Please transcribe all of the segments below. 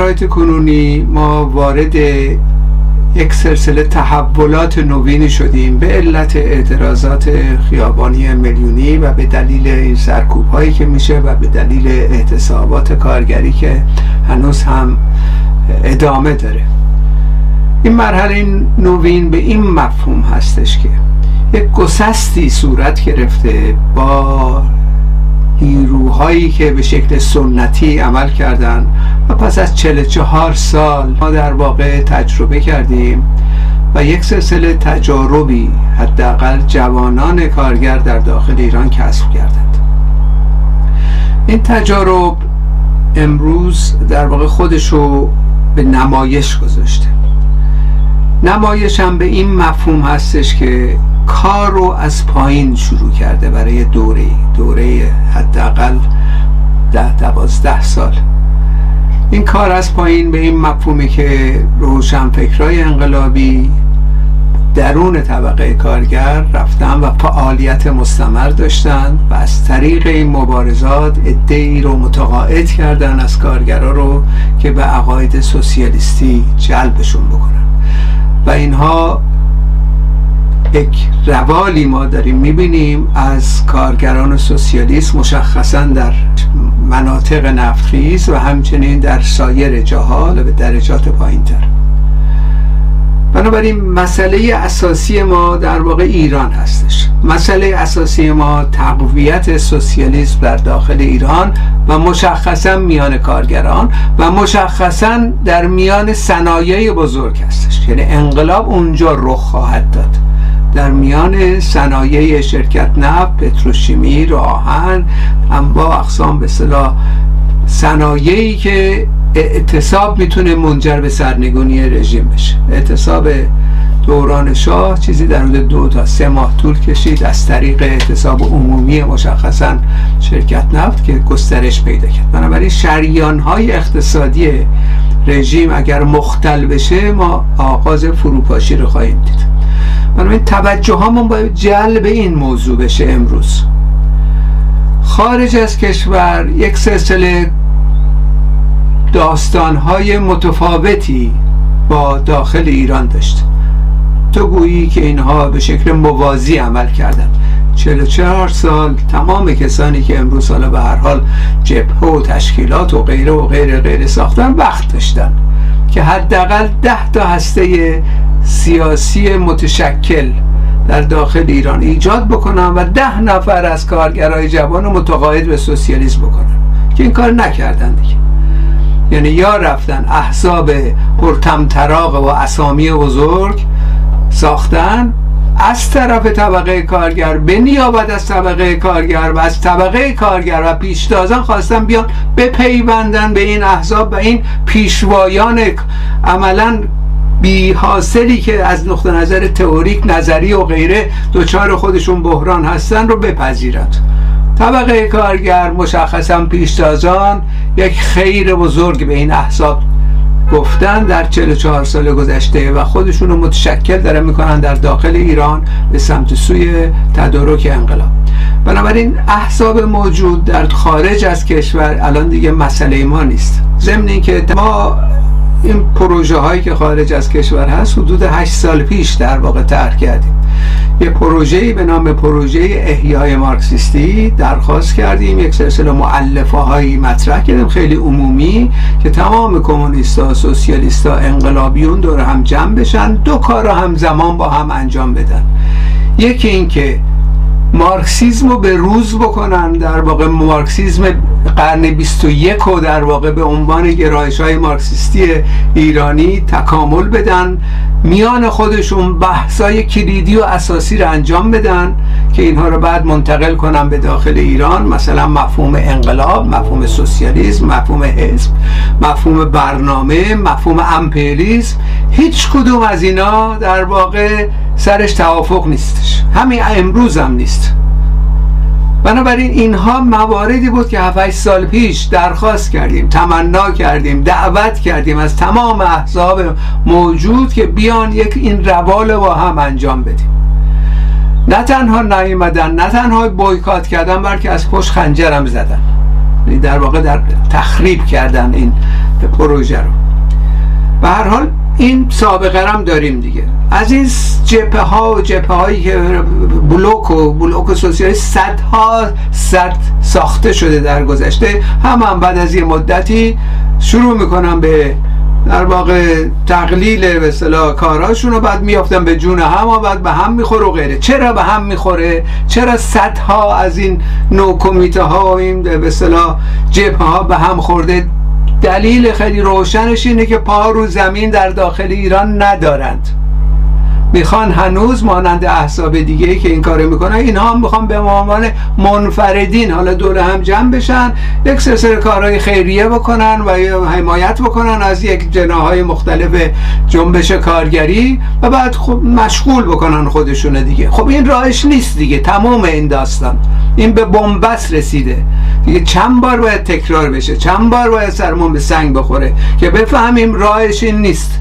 شرایط کنونی ما وارد یک سلسله تحولات نوینی شدیم به علت اعتراضات خیابانی میلیونی و به دلیل این سرکوب هایی که میشه و به دلیل اعتصابات کارگری که هنوز هم ادامه داره. این مرحله نوین به این مفهوم هستش که یک گسستی صورت گرفته با نیروهایی که به شکل سنتی عمل کردن و پس از 44 سال ما در واقع تجربه کردیم و یک سلسله تجاربی حداقل جوانان کارگر در داخل ایران کسب کردند. این تجارب امروز در واقع خودشو به نمایش گذاشته. نمایش هم به این مفهوم هستش که کار رو از پایین شروع کرده برای دوره دوره حداقل ده دوازده سال. این کار از پایین به این مفهومی که روشنفکرای انقلابی درون طبقه کارگر رفتن و فعالیت مستمر داشتن و از طریق این مبارزات ای رو متقاعد کردن از کارگرا رو که به عقاید سوسیالیستی جلبشون بکنن. و اینها یک روالی ما داریم می‌بینیم از کارگران سوسیالیست مشخصا در مناطق نفتخیز و همچنین در سایر جاها به درجات پایین تر بنابراین مسئله اساسی ما در واقع ایران هستش. مسئله اساسی ما تقویت سوسیالیسم در داخل ایران و مشخصا میان کارگران و مشخصا در میان صنایع بزرگ هستش. یعنی انقلاب اونجا رخ خواهد داد. در میان صنایع شرکت نفت پتروشیمی راهن انواع اقسام به صلاح صنایعی که اعتصاب می‌تونه منجر به سرنگونی رژیم بشه. اعتصاب دوران شاه چیزی در حدود دو تا سه ماه طول کشید از طریق اعتصاب عمومی مشخصا شرکت نفت که گسترش پیدا کرد. بنابراین شریان های اقتصادی رژیم اگر مختل بشه ما آغاز فروپاشی رو خواهیم دید. بنابراین توجه همون باید جلب این موضوع بشه امروز. خارج از کشور یک سلسله داستانهای متفاوتی با داخل ایران داشت. تو گویی که اینها به شکل موازی عمل کردن 44 سال تمام کسانی که امروز حالا به هر حال جبهه و تشکیلات و غیره و غیره غیره ساختن وقت داشتن که حداقل ده تا هسته سیاسی متشکل در داخل ایران ایجاد بکنن و ده نفر از کارگرای جوان متقاعد به سوسیالیسم بکنن که این کار نکردن دیگه. یعنی یا رفتن احزاب پرتمطراق و اسامی بزرگ ساختن از طرف طبقه کارگر به نیابت از طبقه کارگر و از طبقه کارگر و پیشتازان خواستن بیان بپیوندن به این احزاب و این پیشوایان عملا بی حاصلی که از نقطه نظر تئوریک نظری و غیره دوچار خودشون بحران هستن رو بپذیرد طبقه کارگر مشخصا پیشتازان یک خیر بزرگ به این احزاب گفتن در 44 سال گذشته و خودشون رو متشکل دارن می‌کنن در داخل ایران به سمت سوی تدارک انقلاب. بنابراین احزاب موجود در خارج از کشور الان دیگه مسئله ما نیست. ضمن اینکه ما این پروژه هایی که خارج از کشور هست حدود 8 سال پیش در واقع طرح کردیم. یه پروژه‌ای به نام پروژه احیای مارکسیستی درخواست کردیم. یک سلسله معلفه هایی مطرح کردیم خیلی عمومی که تمام کمونیستا سوسیالیستا انقلابیون دور هم جمع بشن دو کار رو همزمان با هم انجام بدن. یکی اینکه مارکسیزم رو به روز بکنن در واقع مارکسیزم قرن 21 رو در واقع به عنوان گرایش های مارکسیستی ایرانی تکامل بدن. میان خودشون بحثای کلیدی و اساسی رو انجام بدن که اینها رو بعد منتقل کنن به داخل ایران. مثلا مفهوم انقلاب مفهوم سوسیالیسم مفهوم حزب مفهوم برنامه مفهوم امپریالیسم. هیچ کدوم از اینا در واقع سرش توافق نیستش. همین امروز هم نیست. بنابراین اینها مواردی بود که 7 سال پیش درخواست کردیم تمنا کردیم دعوت کردیم از تمام احزاب موجود که بیان یک این روال با هم انجام بدیم. نه تنها نیومدن نه تنها بایکات کردن بلکه از پشت خنجرم زدن. در واقع در تخریب کردن این پروژه رو. به هر حال این سابقه هم داریم دیگه. از این جپه ها و جپه هایی که بلوک و بلوک سوسیالی صدها صد ساخته شده در گذشته هم, هم بعد از یه مدتی شروع می‌کنم به در واقع تقلیل به اصطلاح کاراشون رو بعد میافتن به جون هم و بعد به هم می‌خوره و غیره. چرا به هم می‌خوره؟ چرا صدها از این نو کمیته ها و این به اصطلاح جبهه ها به هم خورده؟ دلیل خیلی روشنش اینه که پا رو زمین در داخل ایران ندارند. می‌خوان هنوز مانند احساب دیگه ای که این کارو می‌کنن اینها هم می‌خوان به عنوان منفردین حالا دور هم جمع بشن یک سلسله کارهای خیریه بکنن و حمایت بکنن از یک جناهای مختلف جنبش کارگری و بعد خب مشغول بکنن خودشونه دیگه. خب این راهش نیست دیگه تمام این داستان. این به بنبست رسیده. دیگه چند بار باید تکرار بشه چند بار باید سرمون به سنگ بخوره که بفهمیم راهش این نیست.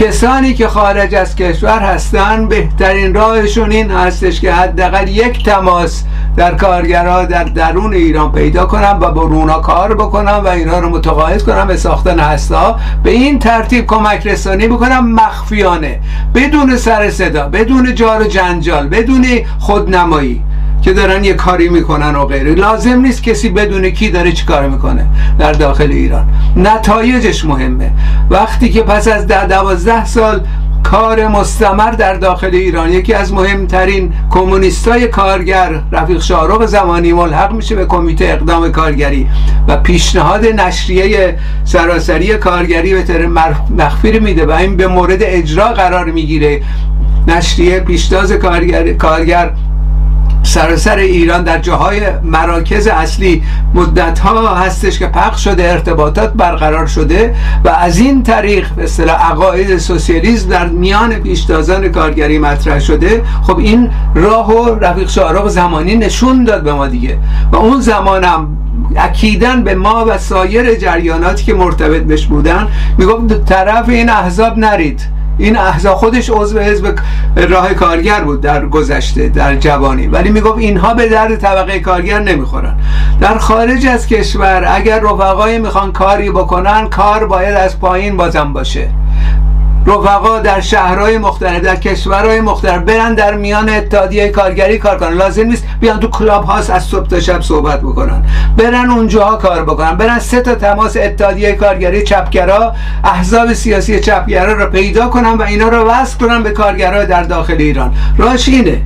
کسانی که خارج از کشور هستن بهترین راهشون این هستش که حداقل یک تماس در کارگرها در درون ایران پیدا کنم و با رونا کار بکنم و اینا رو متقاعد کنم به ساختن هستا. به این ترتیب کمک رسانی بکنم مخفیانه بدون سر صدا بدون جار و جنجال بدون خودنمایی. که دارن یه کاری می‌کنن و غیره. لازم نیست کسی بدون کی داره چی کار می‌کنه در داخل ایران. نتایجش مهمه. وقتی که پس از ده دوازده سال کار مستمر در داخل ایران یکی از مهمترین کمونیستای کارگر رفیق شاروق زمانی ملحق میشه به کمیته اقدام کارگری و پیشنهاد نشریه سراسری کارگری به طور مخفی میده و این به مورد اجرا قرار می‌گیره. نشریه پیشتاز کارگر, کارگر سراسر ایران در جاهای مراکز اصلی مدت ها هستش که پخش شده ارتباطات برقرار شده و از این طریق به اصطلاح عقاید سوسیالیسم در میان پیشتازان کارگری مطرح شده. خب این راه و رفیق شارق زمانی نشون داد به ما دیگه و اون زمانم اکیدن به ما و سایر جریاناتی که مرتبط بش بودن می‌گفت طرف این احزاب نرید. این احزاب خودش عضو حزب راه کارگر بود در گذشته در جوانی. ولی می‌گفت اینها به درد طبقه کارگر نمی‌خورن. در خارج از کشور اگر رفقای می‌خوان کاری بکنن کار باید از پایین بازم باشه. رفقا در شهرهای مختلف در کشورهای مختلف برن در میان اتحادیه کارگری کار کنن. لازم نیست بیان تو کلاب هاست از صبح تا شب صحبت بکنن. برن اونجاها کار بکنن. برن سه تا تماس اتحادیه کارگری چپگرا احزاب سیاسی چپگرا رو پیدا کنن و اینا رو وصل کنن به کارگرای در داخل ایران. راش اینه.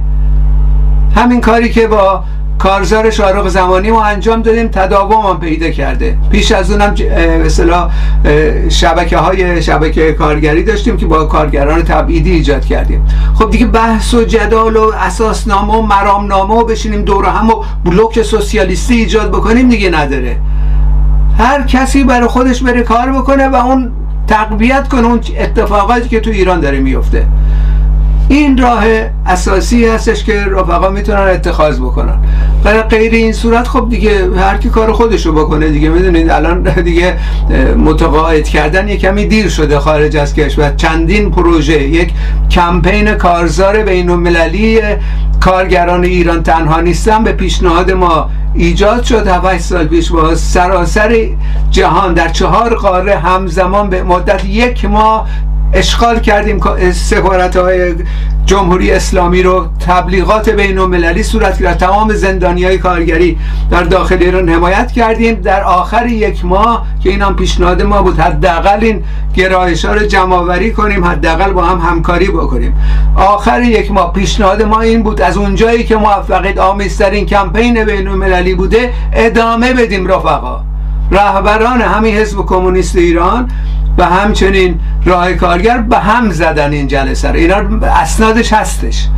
همین کاری که با کارزار شارق زمانی ما انجام دادیم تداوم هم پیدا کرده. پیش از اونم مثلا شبکه های شبکه کارگری داشتیم که با کارگران تبعیدی ایجاد کردیم. خب دیگه بحث و جدال و اساسنامه و مرامنامه و بشینیم دور هم و بلوک سوسیالیستی ایجاد بکنیم دیگه نداره. هر کسی برای خودش بره کار بکنه و اون تقویت کنه اون اتفاقاتی که تو ایران داره میفته. این راه اساسی هستش که رفقا می‌تونن اتخاذ بکنن. برای غیر این صورت خب دیگه هر کی کار خودشو بکنه دیگه می‌دونید؟ الان دیگه متقاعد کردن یه کمی دیر شده خارج از کشور. چندین پروژه یک کمپین کارزار بین المللی کارگران ایران تنها نیستن. به پیشنهاد ما ایجاد شد. 7 سال پیش با سراسر جهان در چهار قاره همزمان به مدت یک ماه اشغال کردیم سفارت های جمهوری اسلامی رو تبلیغات بین المللی صورت گرفت. تمام زندانی های کارگری در داخل ایران حمایت کردیم. در آخر یک ماه که این هم پیشنهاد ما بود حداقل این گرایش ها رو جمع کنیم حداقل با هم همکاری بکنیم. آخر یک ماه پیشنهاد ما این بود از اونجایی که موفقیت آمیزترین کمپین بین المللی بوده ادامه بدیم رفقا. رهبران همین حزب کمونیست ایران و همچنین راه کارگر به هم زدن این جلسه رو. اینا اسنادش هستش.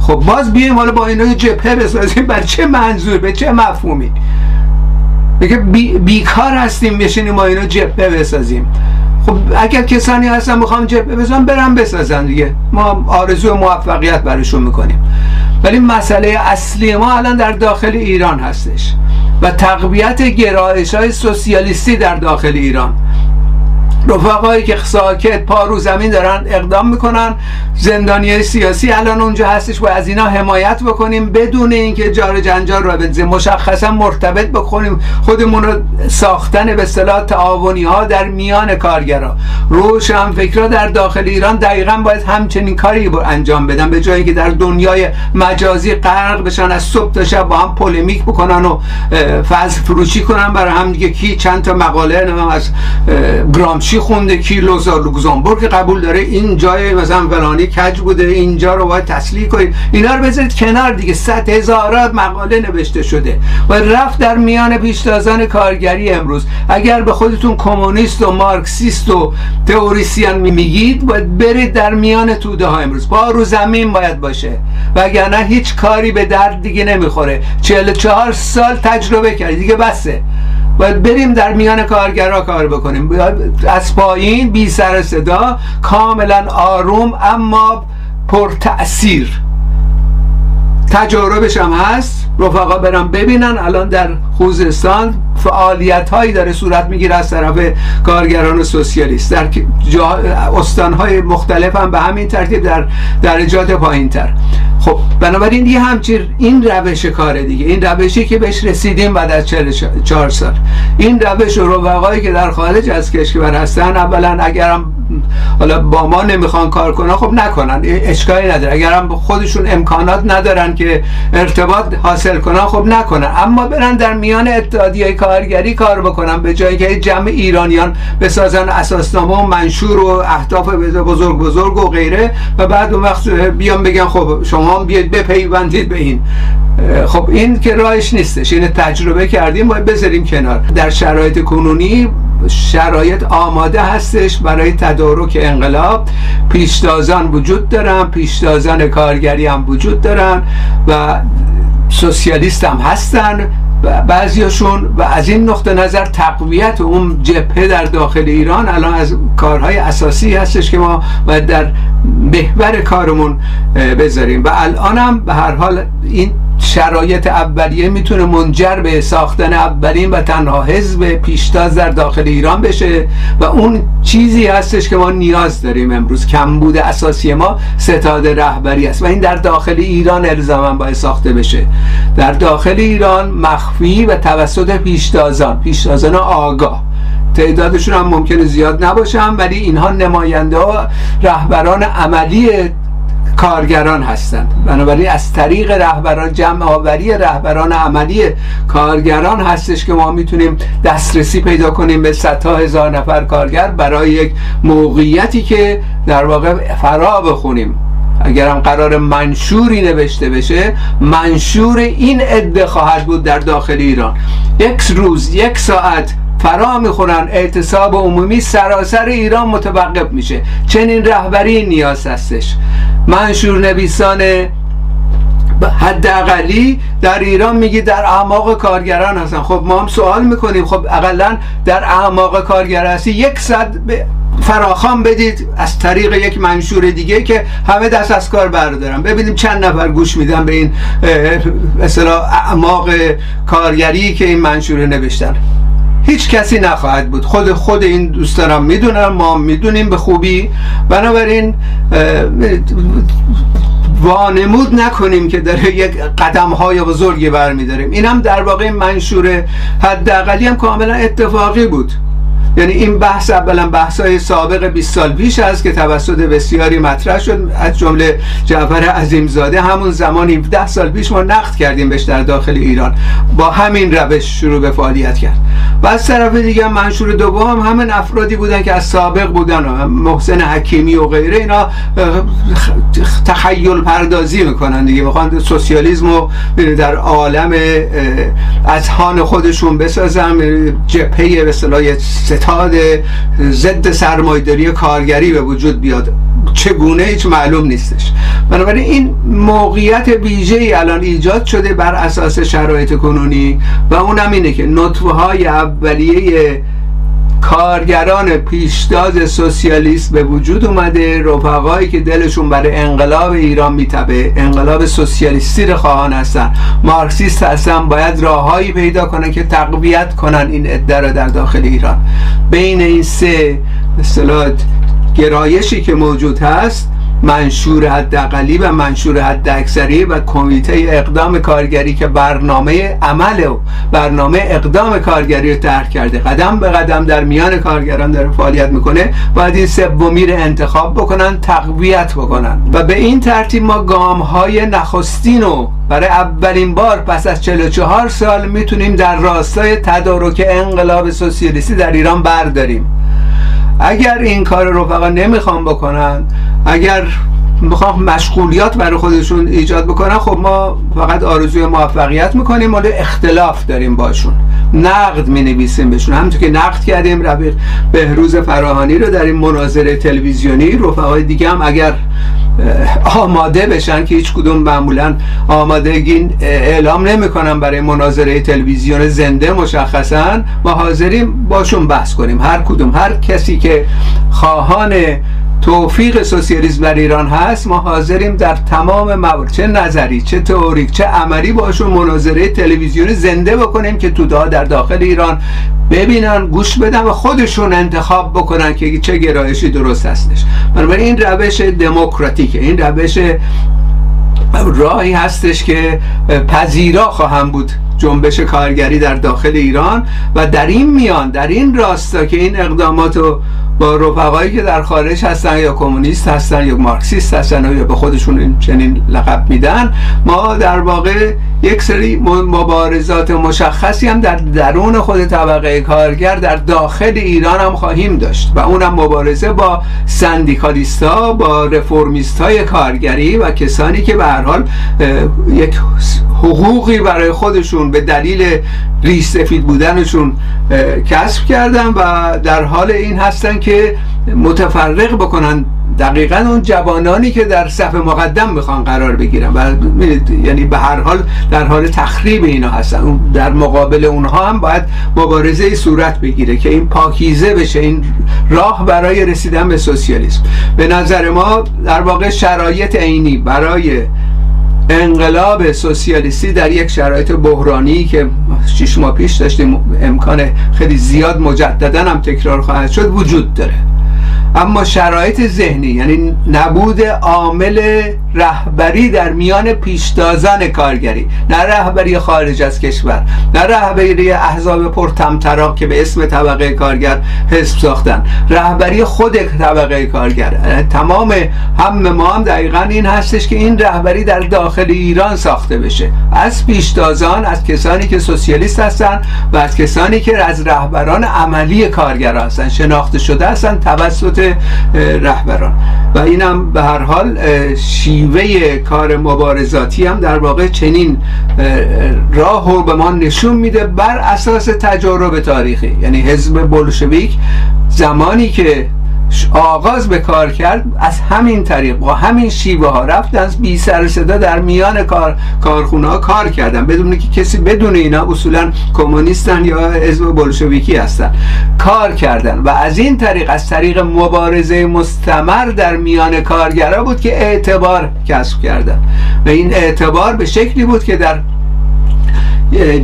خب باز بیایم حالا با اینا جبهه بسازیم. بر چه منظور؟ به چه مفهومی؟ میگه بی، بیکار هستیم بشینیم ما اینا جبهه بسازیم. خب اگر کسانی هستن می‌خوام جبهه بزنم برم بسازن دیگه. ما آرزو موفقیت برشون می‌کنیم. ولی مسئله اصلی ما الان در داخل ایران هستش و تقویت گرایش های سوسیالیستی در داخل ایران. رفقایی که ساکت پا رو زمین دارن اقدام می‌کنن. زندانی سیاسی الان اونجا هستش و از اینا حمایت بکنیم. بدون اینکه جار جنجال را بنزیم مشخصا مرتبط بکنیم. خودمون رو ساختن به اصطلاح تعاونی ها در میان کارگرا. روشن فکرها در داخل ایران دقیقا باید همچنین کاری انجام بدن. به جایی که در دنیای مجازی غرق بشن. از صبح تا شب با هم پولمیک بکنن و فضل فروشی کنن. برای هم دیگه کی چند تا مقاله از گرامشی خونده کی لوکزامبورگ قبول داره؟ این جای مثلا فلانی کج بوده اینجا رو باید تسلیح کنید اینا رو بذارید کنار دیگه. صد هزارات مقاله نوشته شده و رفت در میان پیشتازان کارگری امروز. اگر به خودتون کمونیست و مارکسیست و تئوریسین میگید باید برید در میان توده ها امروز. با رو زمین باید باشه. وگرنه هیچ کاری به درد دیگه نمی‌خوره. 44 سال تجربه کردی. دیگه بسه. باید بریم در میان کارگرها کار بکنیم. از پایین بی سر صدا کاملا آروم اما پر تأثیر تجاربش هم هست. رفقا برم ببینن. الان در خوزستان فعالیت هایی داره صورت می‌گیره از طرف کارگران سوسیالیست. در استان های مختلف هم به همین ترتیب در درجات پایین تر خب بنابراین یه همچین این روش کاره دیگه. این روشی که بهش رسیدیم بعد از 44 سال. این روش و رفقایی که در خارج از کشور هستن اولا اگرم حالا با ما نمی‌خوان کار کنن خب نکنن اشکالی نداره. اگرم خودشون امکانات ندارن که ارتباط حاصل کنن خب نکنن. اما برن در میان اتحادیه کارگری کار بکنن به جایی که جمع ایرانیان بسازن اساسنامه و منشور و اهداف بزرگ بزرگ و غیره و بعد اون وقت بیان بگن خب شما بیاید بپیوندید به این. خب این که راهش نیستش. این تجربه کردیم باید بذاریم کنار. در شرایط کنونی شرایط آماده هستش برای تدارک انقلاب. پیشتازان وجود دارن پیشتازان کارگری هم وجود دارن و سوسیالیست هم هستن بعضیاشون و از این نقطه نظر تقویت اون جبهه در داخل ایران الان از کارهای اساسی هستش که ما باید در محور کارمون بذاریم. و الان هم به هر حال این شرایط اولیه می‌تونه منجر به ساختن اولین و تنها حزب پیشتاز در داخل ایران بشه و اون چیزی هستش که ما نیاز داریم. امروز کمبود اساسی ما ستاد رهبری است و این در داخل ایران الزاما باید ساخته بشه. در داخل ایران مخفی و توسط پیشتازان پیشتازان آگاه. تعدادشون هم ممکنه زیاد نباشن ولی اینها نماینده ها رهبران عملی کارگران هستند. بنابراین از طریق رهبران جمع آوری رهبران عملی کارگران هستش که ما می‌تونیم دسترسی پیدا کنیم به صدها هزار نفر کارگر برای یک موقعیتی که در واقع فرا بخونیم. اگرم قرار منشوری نوشته بشه منشور این عده خواهد بود در داخل ایران. یک روز یک ساعت فرا می‌خورن اعتصاب عمومی سراسر ایران متوقف میشه. چنین رهبری نیاز هستش. منشور نویسان حداقلی در ایران میگی در اعماق کارگران هستن. خب ما هم سوال می‌کنیم. خب اقلا در اعماق کارگر هستی یک صد فراخان بدید از طریق یک منشور دیگه که همه دست از کار بردارن. ببینیم چند نفر گوش میدن به این اصلا اعماق کارگری که این منشور نوشتن. هیچ کسی نخواهد بود. خود خود این دوستانم می‌دونم ما می‌دونیم به خوبی. بنابراین وانمود نکنیم که داره یک قدم های بزرگی برمیداریم. این هم در واقع منشور حداقلی هم کاملا اتفاقی بود. یعنی این بحث اولا بحث های سابق 20 سال پیش است که توسط بسیاری مطرح شد. از جمله جعفر عظیمزاده همون زمان 17 سال پیش ما نقد کردیم بهش در داخل ایران. با همین روش شروع به فعالیت کرد. و از طرف دیگه منشور دوم هم همین افرادی بودن که از سابق بودن محسن حکیمی و غیره اینا تخیل پردازی می‌کنن دیگه. می‌خوان سوسیالیسم رو در عالم اذهان خودشون بسازن جبهه به ستاد ضد سرمایداری کارگری به وجود بیاد چگونه؟ هیچ معلوم نیستش. بنابراین این موقعیت ویژه الان ایجاد شده بر اساس شرایط کنونی و اونم اینه که نطفه های اولیه کارگران پیشتاز سوسیالیست به وجود اومده رفقایی که دلشون برای انقلاب ایران میتبه انقلاب سوسیالیستی رو خواهان هستن. مارکسیست هستن باید راههایی پیدا کنن که تقویت کنن این عده رو در داخل ایران. بین این سه اصطلاح گرایشی که موجود هست منشور حداقلی و منشور حد اکثری و کمیته اقدام کارگری که برنامه عمل و برنامه اقدام کارگری رو طرح کرده. قدم به قدم در میان کارگران داره فعالیت می‌کنه. باید این سومی رو انتخاب بکنن تقویت بکنن. و به این ترتیب ما گام های نخستین رو برای اولین بار پس از 44 سال می‌تونیم در راستای تدارک انقلاب سوسیالیستی در ایران برداریم. اگر این کار رو فقط نمی‌خوام بکنن اگر می‌خوام مشغولیات برای خودشون ایجاد بکنن خب ما فقط آرزوی موفقیت می‌کنیم ولی اختلاف داریم باشون. نقد می نویسیم بهشون. همونطور که نقد کردیم ربیق بهروز فراهانی رو در این مناظره تلویزیونی رفقای دیگه هم اگر آماده بشن که هیچ کدوم معمولا آمادگی اعلام نمی‌کنن برای مناظره تلویزیون زنده مشخصا. ما حاضریم باشون بحث کنیم. هر کدوم هر کسی که خواهان توفیق سوسیالیسم در ایران هست ما حاضریم در تمام موارد چه نظری چه تئوریک چه عملی باشون مناظره تلویزیونی زنده بکنیم که توده در داخل ایران ببینن گوش بدن و خودشون انتخاب بکنن که چه گرایشی درست هستش. بنابراین این روش دموکراتیکه. این روش راهی هستش که پذیرا خواهم بود جنبش کارگری در داخل ایران و در این میان در این راستا که این اقدامات رو با رفقایی که در خارج هستن یا کمونیست هستن یا مارکسیست هستن یا به خودشون چنین لقب میدن ما در واقع یک سری مبارزات مشخصی هم در درون خود طبقه کارگر در داخل ایران هم خواهیم داشت و اونم مبارزه با سندیکالیستا با رفرمیست های کارگری و کسانی که به حال یک حقوقی برای خودشون به دلیل ریش سفید بودنشون کسب کردن و در حال این هستن که متفرق بکنن دقیقا اون جوانانی که در صف مقدم می‌خوان قرار بگیرن. و یعنی به هر حال در حال تخریب اینا هستن. در مقابل اونها هم باید مبارزه صورت بگیره که این پاکیزه بشه این راه برای رسیدن به سوسیالیسم. به نظر ما در واقع شرایط عینی برای انقلاب سوسیالیستی در یک شرایط بحرانی که شش ماه پیش داشتیم امکان خیلی زیاد مجددا هم تکرار خواهد شد وجود داره. اما شرایط ذهنی یعنی نبود عامل رهبری در میان پیشتازان کارگری. نه رهبری خارج از کشور نه رهبری احزاب پرتمطراق که به اسم طبقه کارگر حزب ساختن. رهبری خود طبقه کارگر. تمام هم ما هم دقیقا این هستش که این رهبری در داخل ایران ساخته بشه. از پیشتازان از کسانی که سوسیالیست هستن و از کسانی که از رهبران عملی کارگر هستن شناخته شده هستن توسط رهبران. و اینم به هر حال شیوه کار مبارزاتی هم در واقع چنین راه رو به ما نشون میده بر اساس تجارب تاریخی. یعنی حزب بولشویک زمانی که آغاز به کار کرد از همین طریق با همین شیوه ها رفتن بی سر صدا در میان کار کارخونه ها کار کردن. بدون که کسی بدون اینا اصولا کمونیستن یا حزب بلشویکی هستن. کار کردن. و از این طریق از طریق مبارزه مستمر در میان کارگرا بود که اعتبار کسب کردن. و این اعتبار به شکلی بود که در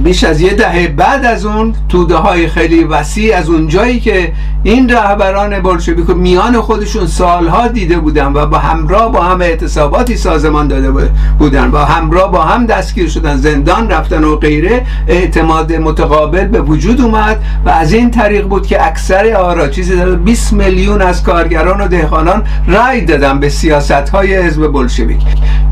بیش از یه دهه بعد از اون توده های خیلی وسیع از اون جایی که این رهبران بلشویک میان خودشون سالها دیده بودن و با همراه با هم اعتصاباتی سازمان داده بودن با همراه با هم دستگیر شدن زندان رفتن و غیره اعتماد متقابل به وجود اومد و از این طریق بود که اکثر آرا چیزی 20 میلیون از کارگران و دهقانان رای دادن به سیاست های حزب بلشویک.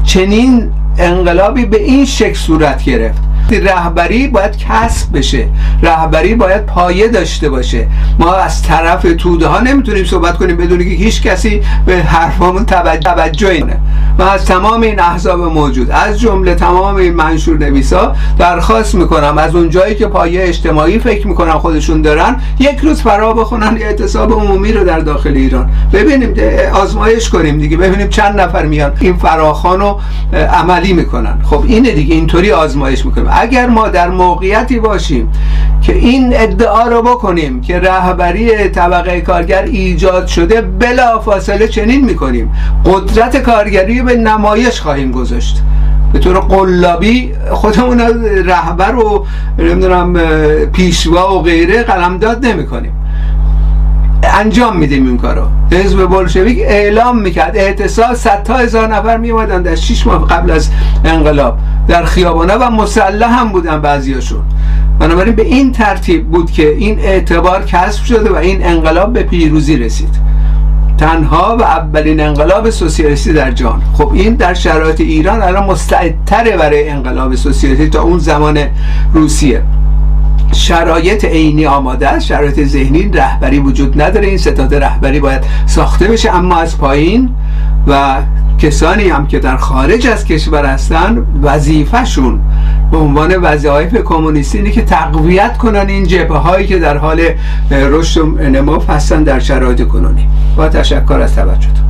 چنین انقلابی به این شکل صورت گرفت. رهبری باید کسب بشه. رهبری باید پایه داشته باشه. ما از طرف توده ها نمی‌تونیم صحبت کنیم بدون که هیچ کسی به حرفامون توجه نه و از تمام این احزاب موجود از جمله تمام این منشور نویسا درخواست می‌کنم از اون جایی که پایه اجتماعی فکر می‌کنن خودشون دارن یک روز فرا بخونن اعتصاب عمومی رو در داخل ایران. ببینیم آزمایش کنیم دیگه. ببینیم چند نفر میان. این فراخان رو عملی می‌کنن. خب اینه دیگه. اینطوری آزمایش می‌کنیم اگر ما در موقعیتی باشیم که این ادعا رو بکنیم که رهبری طبقه کارگر ایجاد شده بلا فاصله چنین می‌کنیم. قدرت کارگری به نمایش خواهیم گذاشت. به طور قلابی خودمون رهبر و نمی‌دونم پیشوا و غیره قلمداد نمی کنیم انجام میدیم این کارو. حزب بلشویک اعلام می‌کرد. اعتصال صد تا هزار نفر میومدن در 6 ماه قبل از انقلاب. در خیابانه و مسلح هم بودن بعضیاشون. بنابراین به این ترتیب بود که این اعتبار کسب شده و این انقلاب به پیروزی رسید. تنها و اولین انقلاب سوسیالیستی در جهان. خب این در شرایط ایران الان مستعدتره برای انقلاب سوسیالیستی تا اون زمان روسیه. شرایط عینی آماده است شرایط ذهنی رهبری وجود نداره این ستاد رهبری باید ساخته بشه. اما از پایین و کسانی هم که در خارج از کشور هستن وظیفهشون به عنوان وظایف کمونیستی اینه که تقویت کنن این جبهه هایی که در حال رشد و نمو هستن در شرایط کنونی. با تشکر از توجهتون.